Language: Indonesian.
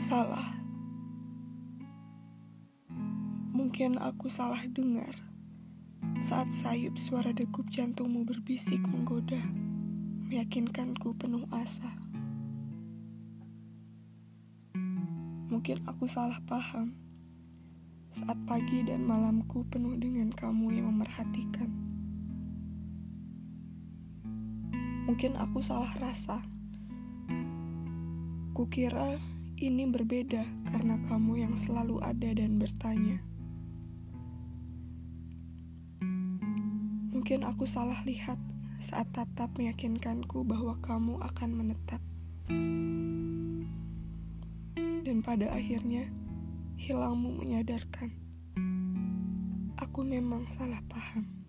salah. Mungkin aku salah dengar saat sayup suara degup jantungmu berbisik menggoda, meyakinkanku penuh asa. Mungkin aku salah paham saat pagi dan malamku penuh dengan kamu yang memerhatikan. Mungkin aku salah rasa Kukira ini berbeda karena kamu yang selalu ada dan bertanya. Mungkin aku salah lihat saat tatap meyakinkanku bahwa kamu akan menetap. Dan pada akhirnya, hilangmu menyadarkan. Aku memang salah paham.